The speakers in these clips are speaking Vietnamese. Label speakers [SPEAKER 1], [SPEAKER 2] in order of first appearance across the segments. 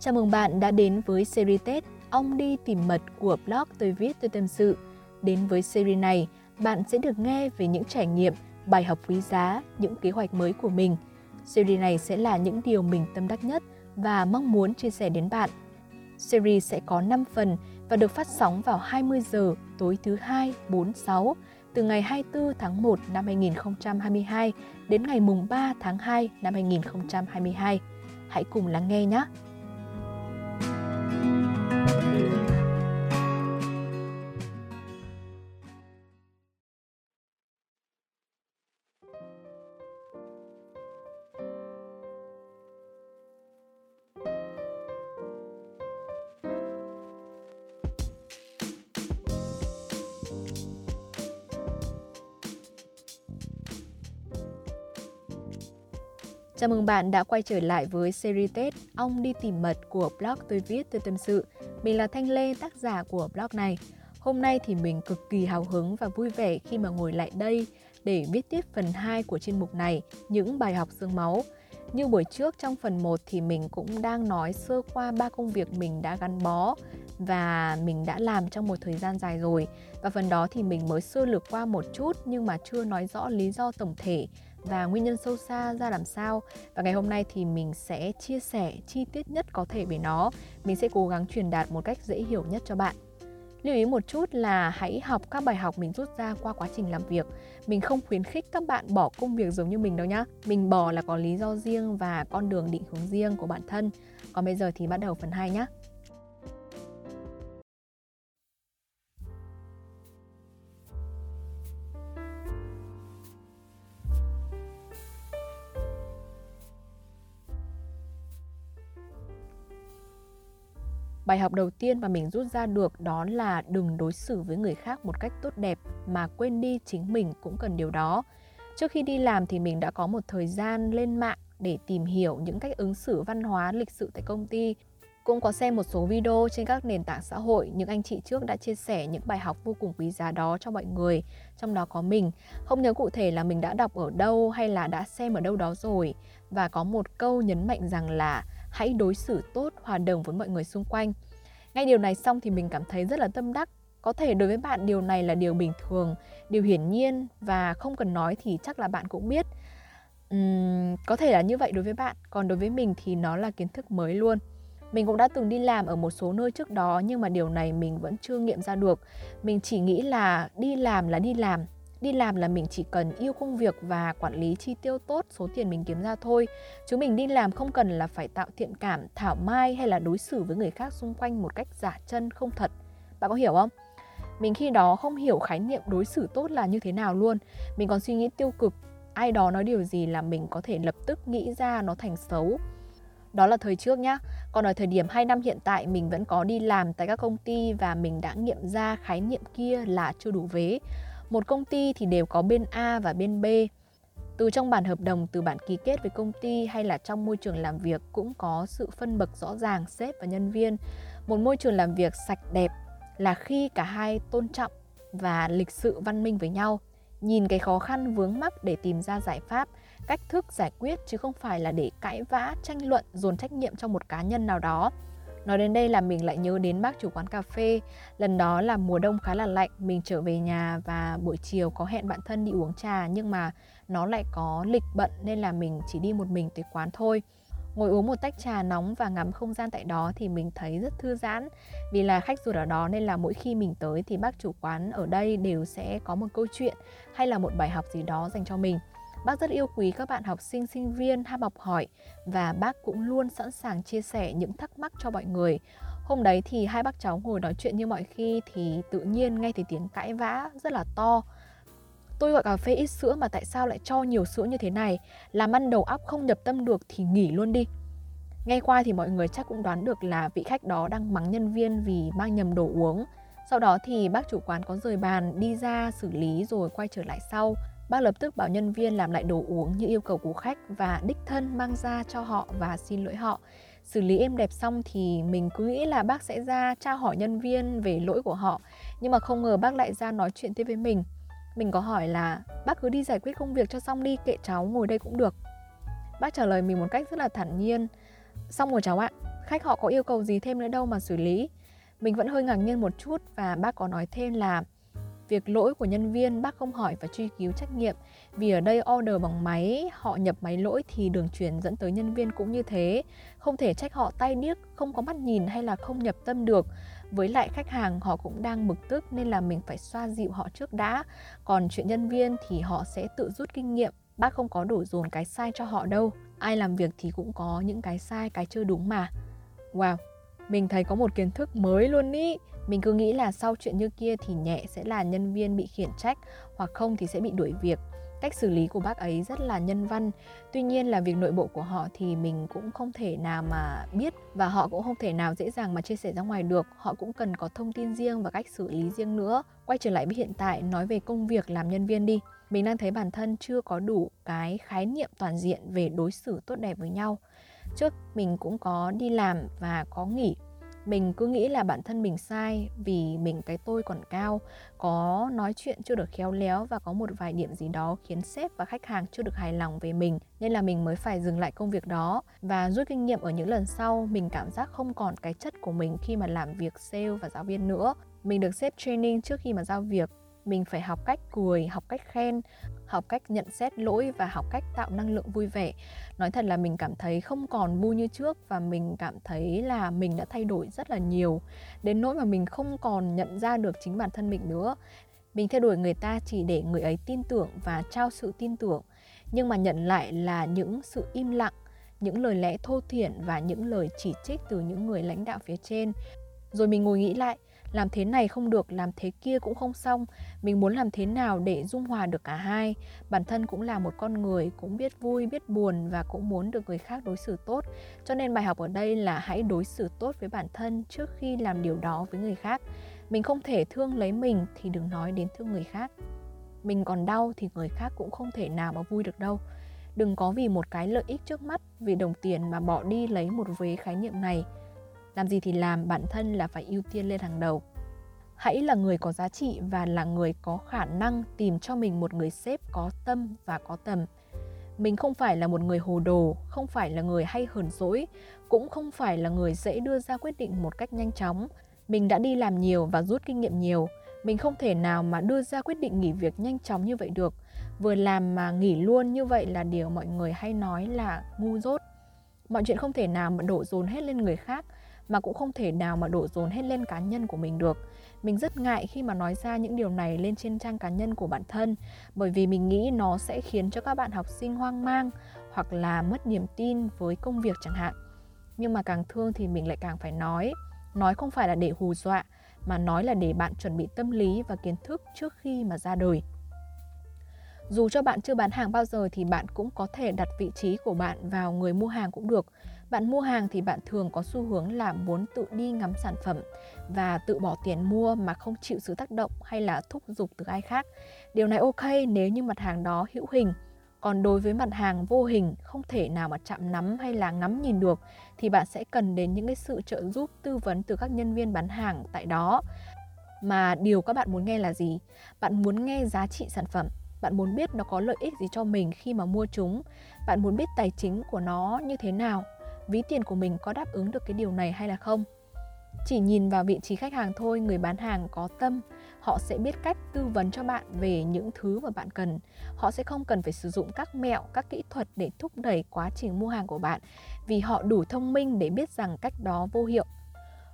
[SPEAKER 1] Chào mừng bạn đã đến với series Tết Ông đi tìm mật của blog tôi viết tôi tâm sự. Đến với series này, bạn sẽ được nghe về những trải nghiệm, bài học quý giá, những kế hoạch mới của mình. Series này sẽ là những điều mình tâm đắc nhất và mong muốn chia sẻ đến bạn. Series sẽ có 5 phần và được phát sóng vào 20 giờ tối thứ 2, 4, 6 từ ngày 24 tháng 1 năm 2022 đến ngày mùng 3 tháng 2 năm 2022. Hãy cùng lắng nghe nhé! Chào mừng bạn đã quay trở lại với series Tết Ông đi tìm mật của blog tôi viết tôi tâm sự. Mình là Thanh Lê, tác giả của blog này. Hôm nay thì mình cực kỳ hào hứng và vui vẻ khi mà ngồi lại đây để viết tiếp phần 2 của chuyên mục này, những bài học xương máu. Như buổi trước trong phần 1 thì mình cũng đang nói sơ qua ba công việc mình đã gắn bó và mình đã làm trong một thời gian dài rồi. Và phần đó thì mình mới sơ lược qua một chút nhưng mà chưa nói rõ lý do tổng thể và nguyên nhân sâu xa ra làm sao? Và ngày hôm nay thì mình sẽ chia sẻ chi tiết nhất có thể về nó. Mình sẽ cố gắng truyền đạt một cách dễ hiểu nhất cho bạn. Lưu ý một chút là hãy học các bài học mình rút ra qua quá trình làm việc. Mình không khuyến khích các bạn bỏ công việc giống như mình đâu nhá. Mình bỏ là có lý do riêng và con đường định hướng riêng của bản thân. Còn bây giờ thì bắt đầu phần 2 nhé Bài học đầu tiên mà mình rút ra được đó là đừng đối xử với người khác một cách tốt đẹp mà quên đi chính mình cũng cần điều đó. Trước khi đi làm thì mình đã có một thời gian lên mạng để tìm hiểu những cách ứng xử văn hóa lịch sự tại công ty. Cũng có xem một số video trên các nền tảng xã hội, những anh chị trước đã chia sẻ những bài học vô cùng quý giá đó cho mọi người, trong đó có mình. Không nhớ cụ thể là mình đã đọc ở đâu hay là đã xem ở đâu đó rồi. Và có một câu nhấn mạnh rằng là hãy đối xử tốt, hòa đồng với mọi người xung quanh. Ngay điều này xong thì mình cảm thấy rất là tâm đắc. Có thể đối với bạn điều này là điều bình thường, điều hiển nhiên và không cần nói thì chắc là bạn cũng biết. Uhm, có thể là như vậy đối với bạn, còn đối với mình thì nó là kiến thức mới luôn. Mình cũng đã từng đi làm ở một số nơi trước đó nhưng mà điều này mình vẫn chưa nghiệm ra được. Mình chỉ nghĩ là đi làm là đi làm, đi làm là mình chỉ cần yêu công việc và quản lý chi tiêu tốt số tiền mình kiếm ra thôi. Chứ mình đi làm không cần là phải tạo thiện cảm, thảo mai hay là đối xử với người khác xung quanh một cách giả chân, không thật. Bạn có hiểu không? Mình khi đó không hiểu khái niệm đối xử tốt là như thế nào luôn. Mình còn suy nghĩ tiêu cực, ai đó nói điều gì là mình có thể lập tức nghĩ ra nó thành xấu. Đó là thời trước nhá. Còn ở thời điểm 2 năm hiện tại, mình vẫn có đi làm tại các công ty và mình đã nghiệm ra khái niệm kia là chưa đủ vế một công ty thì đều có bên A và bên B. Từ trong bản hợp đồng, từ bản ký kết với công ty hay là trong môi trường làm việc cũng có sự phân bậc rõ ràng sếp và nhân viên. Một môi trường làm việc sạch đẹp là khi cả hai tôn trọng và lịch sự văn minh với nhau, nhìn cái khó khăn vướng mắc để tìm ra giải pháp, cách thức giải quyết chứ không phải là để cãi vã, tranh luận, dồn trách nhiệm cho một cá nhân nào đó Nói đến đây là mình lại nhớ đến bác chủ quán cà phê. Lần đó là mùa đông khá là lạnh, Mình trở về nhà và buổi chiều có hẹn bạn thân đi uống trà, Nhưng mà nó lại có lịch bận nên là mình chỉ đi một mình tới quán thôi. Ngồi uống một tách trà nóng và ngắm không gian tại đó thì mình thấy rất thư giãn. Vì là khách ruột ở đó nên là mỗi khi mình tới thì bác chủ quán ở đây đều sẽ có một câu chuyện hay là một bài học gì đó dành cho mình. Bác rất yêu quý các bạn học sinh, sinh viên ham học hỏi và bác cũng luôn sẵn sàng chia sẻ những thắc mắc cho mọi người. Hôm đấy thì hai bác cháu ngồi nói chuyện như mọi khi thì tự nhiên nghe thấy tiếng cãi vã rất là to. Tôi gọi cà phê ít sữa mà tại sao lại cho nhiều sữa như thế này? Làm ăn đầu óc không nhập tâm được thì nghỉ luôn đi. Ngay qua thì mọi người chắc cũng đoán được là vị khách đó đang mắng nhân viên vì mang nhầm đồ uống. Sau đó thì bác chủ quán có rời bàn đi ra xử lý rồi quay trở lại sau. Bác lập tức bảo nhân viên làm lại đồ uống như yêu cầu của khách và đích thân mang ra cho họ và xin lỗi họ. Xử lý êm đẹp xong thì mình cứ nghĩ là bác sẽ ra trao hỏi nhân viên về lỗi của họ. Nhưng mà không ngờ bác lại ra nói chuyện tiếp với mình. Mình có hỏi là bác cứ đi giải quyết công việc cho xong đi, kệ cháu ngồi đây cũng được. Bác trả lời mình một cách rất là thản nhiên. Xong rồi cháu ạ, khách họ có yêu cầu gì thêm nữa đâu mà xử lý. Mình vẫn hơi ngạc nhiên một chút và bác có nói thêm là việc lỗi của nhân viên, bác không hỏi và truy cứu trách nhiệm. Vì ở đây order bằng máy, họ nhập máy lỗi thì đường truyền dẫn tới nhân viên cũng như thế. Không thể trách họ tay điếc, không có mắt nhìn hay là không nhập tâm được. Với lại khách hàng, họ cũng đang bực tức nên là mình phải xoa dịu họ trước đã. Còn chuyện nhân viên thì họ sẽ tự rút kinh nghiệm. Bác không có đổ dồn cái sai cho họ đâu. Ai làm việc thì cũng có những cái sai, cái chưa đúng mà. Wow mình thấy có một kiến thức mới luôn ý. Mình cứ nghĩ là sau chuyện như kia thì nhẹ sẽ là nhân viên bị khiển trách, hoặc không thì sẽ bị đuổi việc. Cách xử lý của bác ấy rất là nhân văn. Tuy nhiên là việc nội bộ của họ thì mình cũng không thể nào mà biết và họ cũng không thể nào dễ dàng mà chia sẻ ra ngoài được. Họ cũng cần có thông tin riêng và cách xử lý riêng nữa. Quay trở lại với hiện tại, nói về công việc làm nhân viên đi. Mình đang thấy bản thân chưa có đủ cái khái niệm toàn diện về đối xử tốt đẹp với nhau trước, mình cũng có đi làm và có nghỉ. Mình cứ nghĩ là bản thân mình sai vì mình, cái tôi còn cao, có nói chuyện chưa được khéo léo và có một vài điểm gì đó khiến sếp và khách hàng chưa được hài lòng về mình, nên là mình mới phải dừng lại công việc đó. Và rút kinh nghiệm ở những lần sau, mình cảm giác không còn cái chất của mình khi mà làm việc sale và giáo viên nữa. Mình được sếp training trước khi mà giao việc mình phải học cách cười, học cách khen, học cách nhận xét lỗi và học cách tạo năng lượng vui vẻ. Nói thật là mình cảm thấy không còn bu như trước và mình cảm thấy là mình đã thay đổi rất là nhiều. Đến nỗi mà mình không còn nhận ra được chính bản thân mình nữa. Mình theo đuổi người ta chỉ để người ấy tin tưởng và trao sự tin tưởng. Nhưng mà nhận lại là những sự im lặng, những lời lẽ thô thiển và những lời chỉ trích từ những người lãnh đạo phía trên. Rồi mình ngồi nghĩ lại làm thế này không được, làm thế kia cũng không xong. Mình muốn làm thế nào để dung hòa được cả hai? Bản thân cũng là một con người, cũng biết vui, biết buồn và cũng muốn được người khác đối xử tốt. Cho nên bài học ở đây là hãy đối xử tốt với bản thân trước khi làm điều đó với người khác. Mình không thể thương lấy mình thì đừng nói đến thương người khác. Mình còn đau thì người khác cũng không thể nào mà vui được đâu. Đừng có vì một cái lợi ích trước mắt, vì đồng tiền mà bỏ đi lấy một vế khái niệm này làm gì thì làm, bản thân là phải ưu tiên lên hàng đầu. Hãy là người có giá trị và là người có khả năng tìm cho mình một người sếp có tâm và có tầm. Mình không phải là một người hồ đồ, không phải là người hay hờn dỗi, cũng không phải là người dễ đưa ra quyết định một cách nhanh chóng. Mình đã đi làm nhiều và rút kinh nghiệm nhiều. Mình không thể nào mà đưa ra quyết định nghỉ việc nhanh chóng như vậy được. Vừa làm mà nghỉ luôn như vậy là điều mọi người hay nói là ngu dốt. Mọi chuyện không thể nào mà đổ dồn hết lên người khác mà cũng không thể nào mà đổ dồn hết lên cá nhân của mình được. Mình rất ngại khi mà nói ra những điều này lên trên trang cá nhân của bản thân, bởi vì mình nghĩ nó sẽ khiến cho các bạn học sinh hoang mang hoặc là mất niềm tin với công việc chẳng hạn. Nhưng mà càng thương thì mình lại càng phải nói. Nói không phải là để hù dọa, mà nói là để bạn chuẩn bị tâm lý và kiến thức trước khi mà ra đời. Dù cho bạn chưa bán hàng bao giờ thì bạn cũng có thể đặt vị trí của bạn vào người mua hàng cũng được bạn mua hàng thì bạn thường có xu hướng là muốn tự đi ngắm sản phẩm và tự bỏ tiền mua mà không chịu sự tác động hay là thúc giục từ ai khác. Điều này ok nếu như mặt hàng đó hữu hình. Còn đối với mặt hàng vô hình không thể nào mà chạm nắm hay là ngắm nhìn được thì bạn sẽ cần đến những cái sự trợ giúp tư vấn từ các nhân viên bán hàng tại đó. Mà điều các bạn muốn nghe là gì? Bạn muốn nghe giá trị sản phẩm, bạn muốn biết nó có lợi ích gì cho mình khi mà mua chúng, bạn muốn biết tài chính của nó như thế nào ví tiền của mình có đáp ứng được cái điều này hay là không? Chỉ nhìn vào vị trí khách hàng thôi, người bán hàng có tâm, họ sẽ biết cách tư vấn cho bạn về những thứ mà bạn cần. Họ sẽ không cần phải sử dụng các mẹo, các kỹ thuật để thúc đẩy quá trình mua hàng của bạn, vì họ đủ thông minh để biết rằng cách đó vô hiệu.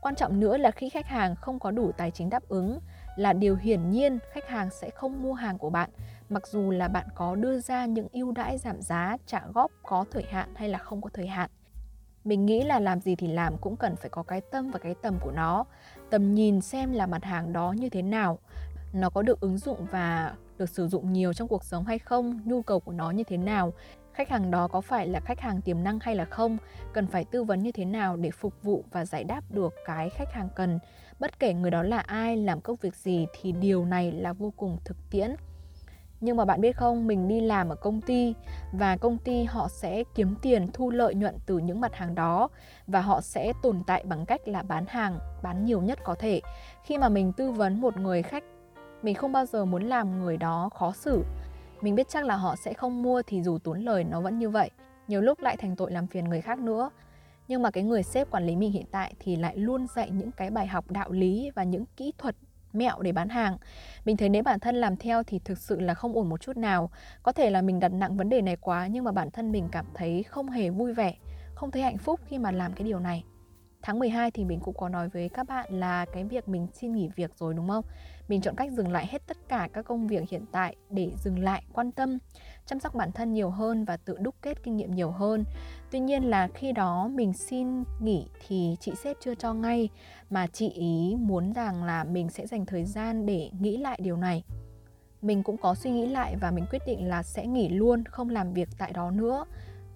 [SPEAKER 1] Quan trọng nữa là khi khách hàng không có đủ tài chính đáp ứng, là điều hiển nhiên khách hàng sẽ không mua hàng của bạn, mặc dù là bạn có đưa ra những ưu đãi giảm giá, trả góp có thời hạn hay là không có thời hạn mình nghĩ là làm gì thì làm cũng cần phải có cái tâm và cái tầm của nó. Tầm nhìn xem là mặt hàng đó như thế nào. Nó có được ứng dụng và được sử dụng nhiều trong cuộc sống hay không, nhu cầu của nó như thế nào, khách hàng đó có phải là khách hàng tiềm năng hay là không, cần phải tư vấn như thế nào để phục vụ và giải đáp được cái khách hàng cần. Bất kể người đó là ai, làm công việc gì thì điều này là vô cùng thực tiễn nhưng mà bạn biết không, mình đi làm ở công ty và công ty họ sẽ kiếm tiền thu lợi nhuận từ những mặt hàng đó và họ sẽ tồn tại bằng cách là bán hàng, bán nhiều nhất có thể. Khi mà mình tư vấn một người khách, mình không bao giờ muốn làm người đó khó xử. Mình biết chắc là họ sẽ không mua thì dù tốn lời nó vẫn như vậy, nhiều lúc lại thành tội làm phiền người khác nữa. Nhưng mà cái người sếp quản lý mình hiện tại thì lại luôn dạy những cái bài học đạo lý và những kỹ thuật mẹo để bán hàng. Mình thấy nếu bản thân làm theo thì thực sự là không ổn một chút nào. Có thể là mình đặt nặng vấn đề này quá nhưng mà bản thân mình cảm thấy không hề vui vẻ không thấy hạnh phúc khi mà làm cái điều này. Tháng 12 thì mình cũng có nói với các bạn là cái việc mình xin nghỉ việc rồi đúng không? Mình chọn cách dừng lại hết tất cả các công việc hiện tại để dừng lại quan tâm, chăm sóc bản thân nhiều hơn và tự đúc kết kinh nghiệm nhiều hơn. Tuy nhiên là khi đó mình xin nghỉ thì chị sếp chưa cho ngay mà chị ý muốn rằng là mình sẽ dành thời gian để nghĩ lại điều này. Mình cũng có suy nghĩ lại và mình quyết định là sẽ nghỉ luôn, không làm việc tại đó nữa.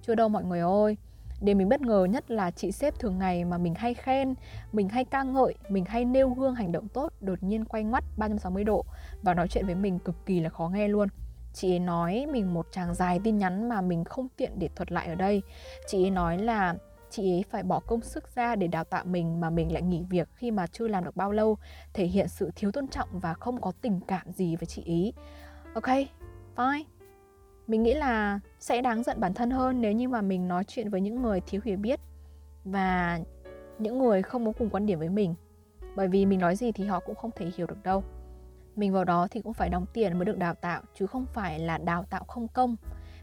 [SPEAKER 1] Chưa đâu mọi người ơi, Điều mình bất ngờ nhất là chị sếp thường ngày mà mình hay khen, mình hay ca ngợi, mình hay nêu gương hành động tốt đột nhiên quay ngoắt 360 độ và nói chuyện với mình cực kỳ là khó nghe luôn. Chị ấy nói mình một tràng dài tin nhắn mà mình không tiện để thuật lại ở đây. Chị ấy nói là chị ấy phải bỏ công sức ra để đào tạo mình mà mình lại nghỉ việc khi mà chưa làm được bao lâu, thể hiện sự thiếu tôn trọng và không có tình cảm gì với chị ấy. Ok, fine mình nghĩ là sẽ đáng giận bản thân hơn nếu như mà mình nói chuyện với những người thiếu hiểu biết và những người không có cùng quan điểm với mình bởi vì mình nói gì thì họ cũng không thể hiểu được đâu mình vào đó thì cũng phải đóng tiền mới được đào tạo chứ không phải là đào tạo không công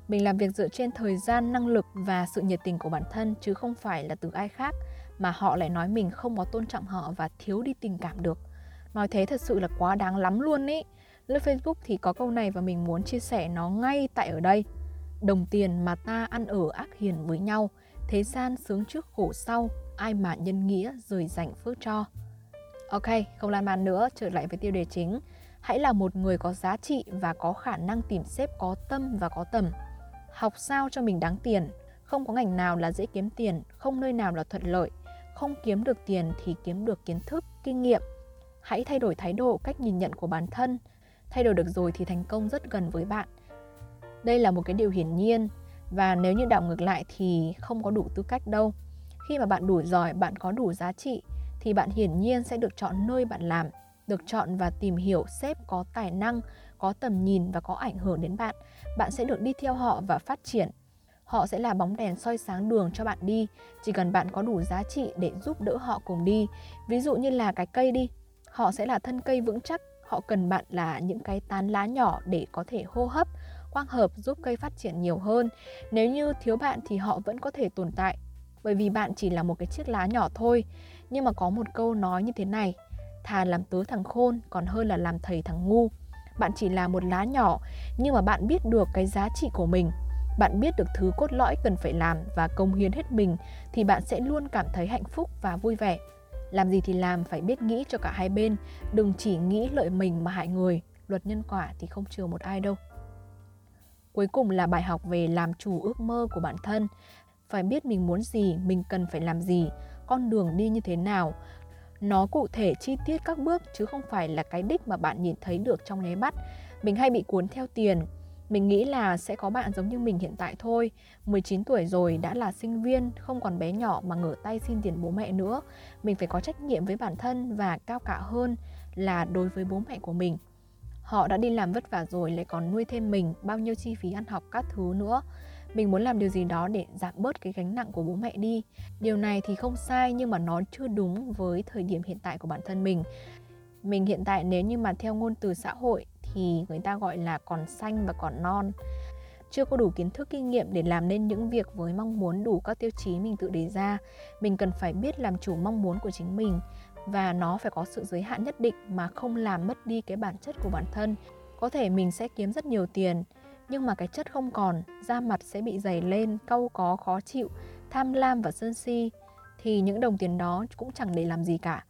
[SPEAKER 1] mình làm việc dựa trên thời gian năng lực và sự nhiệt tình của bản thân chứ không phải là từ ai khác mà họ lại nói mình không có tôn trọng họ và thiếu đi tình cảm được nói thế thật sự là quá đáng lắm luôn ý Lướt Facebook thì có câu này và mình muốn chia sẻ nó ngay tại ở đây. Đồng tiền mà ta ăn ở ác hiền với nhau, thế gian sướng trước khổ sau, ai mà nhân nghĩa rời dành phước cho. Ok, không lan man nữa, trở lại với tiêu đề chính. Hãy là một người có giá trị và có khả năng tìm xếp có tâm và có tầm. Học sao cho mình đáng tiền, không có ngành nào là dễ kiếm tiền, không nơi nào là thuận lợi. Không kiếm được tiền thì kiếm được kiến thức, kinh nghiệm. Hãy thay đổi thái độ, cách nhìn nhận của bản thân, thay đổi được rồi thì thành công rất gần với bạn đây là một cái điều hiển nhiên và nếu như đảo ngược lại thì không có đủ tư cách đâu khi mà bạn đủ giỏi bạn có đủ giá trị thì bạn hiển nhiên sẽ được chọn nơi bạn làm được chọn và tìm hiểu sếp có tài năng, có tầm nhìn và có ảnh hưởng đến bạn bạn sẽ được đi theo họ và phát triển. Họ sẽ là bóng đèn soi sáng đường cho bạn đi, chỉ cần bạn có đủ giá trị để giúp đỡ họ cùng đi. Ví dụ như là cái cây đi, họ sẽ là thân cây vững chắc, họ cần bạn là những cái tán lá nhỏ để có thể hô hấp, quang hợp giúp cây phát triển nhiều hơn. Nếu như thiếu bạn thì họ vẫn có thể tồn tại, bởi vì bạn chỉ là một cái chiếc lá nhỏ thôi. Nhưng mà có một câu nói như thế này thà làm tớ thằng khôn, còn hơn là làm thầy thằng ngu. Bạn chỉ là một lá nhỏ, nhưng mà bạn biết được cái giá trị của mình. Bạn biết được thứ cốt lõi cần phải làm và công hiến hết mình, thì bạn sẽ luôn cảm thấy hạnh phúc và vui vẻ. Làm gì thì làm, phải biết nghĩ cho cả hai bên. Đừng chỉ nghĩ lợi mình mà hại người. Luật nhân quả thì không chừa một ai đâu. Cuối cùng là bài học về làm chủ ước mơ của bản thân. Phải biết mình muốn gì, mình cần phải làm gì, con đường đi như thế nào nó cụ thể chi tiết các bước chứ không phải là cái đích mà bạn nhìn thấy được trong nháy mắt. Mình hay bị cuốn theo tiền. Mình nghĩ là sẽ có bạn giống như mình hiện tại thôi. 19 tuổi rồi, đã là sinh viên, Không còn bé nhỏ mà ngửa tay xin tiền bố mẹ nữa. Mình phải có trách nhiệm với bản thân Và cao cả hơn là đối với bố mẹ của mình. Họ đã đi làm vất vả rồi, lại còn nuôi thêm mình, Bao nhiêu chi phí ăn học các thứ nữa mình muốn làm điều gì đó để giảm bớt cái gánh nặng của bố mẹ đi. Điều này thì không sai nhưng mà nó chưa đúng với thời điểm hiện tại của bản thân mình. Mình hiện tại nếu như mà theo ngôn từ xã hội thì người ta gọi là còn xanh và còn non. Chưa có đủ kiến thức, kinh nghiệm để làm nên những việc với mong muốn đủ các tiêu chí mình tự đề ra. Mình cần phải biết làm chủ mong muốn của chính mình và nó phải có sự giới hạn nhất định mà không làm mất đi cái bản chất của bản thân. Có thể mình sẽ kiếm rất nhiều tiền nhưng mà cái chất không còn, da mặt sẽ bị dày lên, cau có, khó chịu, tham lam và sân si. Thì những đồng tiền đó cũng chẳng để làm gì cả.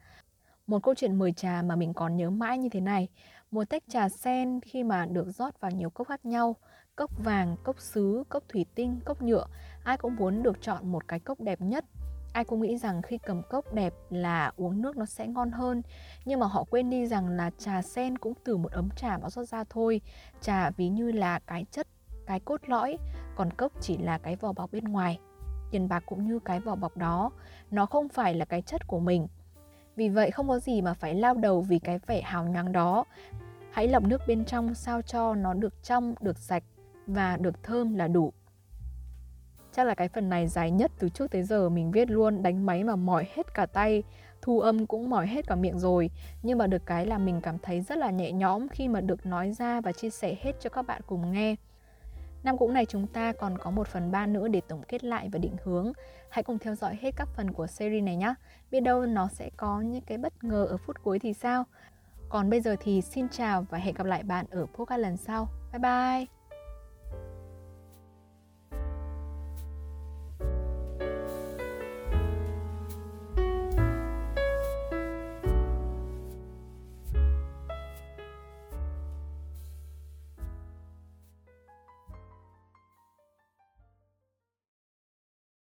[SPEAKER 1] Một câu chuyện mời trà mà mình còn nhớ mãi như thế này. Một tách trà sen khi mà được rót vào nhiều cốc khác nhau. Cốc vàng, cốc sứ, cốc thủy tinh, cốc nhựa. Ai cũng muốn được chọn một cái cốc đẹp nhất ai cũng nghĩ rằng khi cầm cốc đẹp là uống nước nó sẽ ngon hơn nhưng mà họ quên đi rằng là trà sen cũng từ một ấm trà mà xuất ra thôi trà ví như là cái chất cái cốt lõi còn cốc chỉ là cái vỏ bọc bên ngoài tiền bạc cũng như cái vỏ bọc đó nó không phải là cái chất của mình vì vậy không có gì mà phải lao đầu vì cái vẻ hào nhoáng đó. Hãy lọc nước bên trong sao cho nó được trong, được sạch và được thơm là đủ. Chắc là cái phần này dài nhất từ trước tới giờ mình viết luôn, Đánh máy mà mỏi hết cả tay, Thu âm cũng mỏi hết cả miệng rồi Nhưng mà được cái là mình cảm thấy rất là nhẹ nhõm Khi mà được nói ra và chia sẻ hết cho các bạn cùng nghe Năm cũ này chúng ta còn có một phần ba nữa để tổng kết lại và định hướng. Hãy cùng theo dõi hết các phần của series này nhé. Biết đâu nó sẽ có những cái bất ngờ ở phút cuối thì sao? Còn bây giờ thì xin chào và hẹn gặp lại bạn ở podcast lần sau. Bye bye!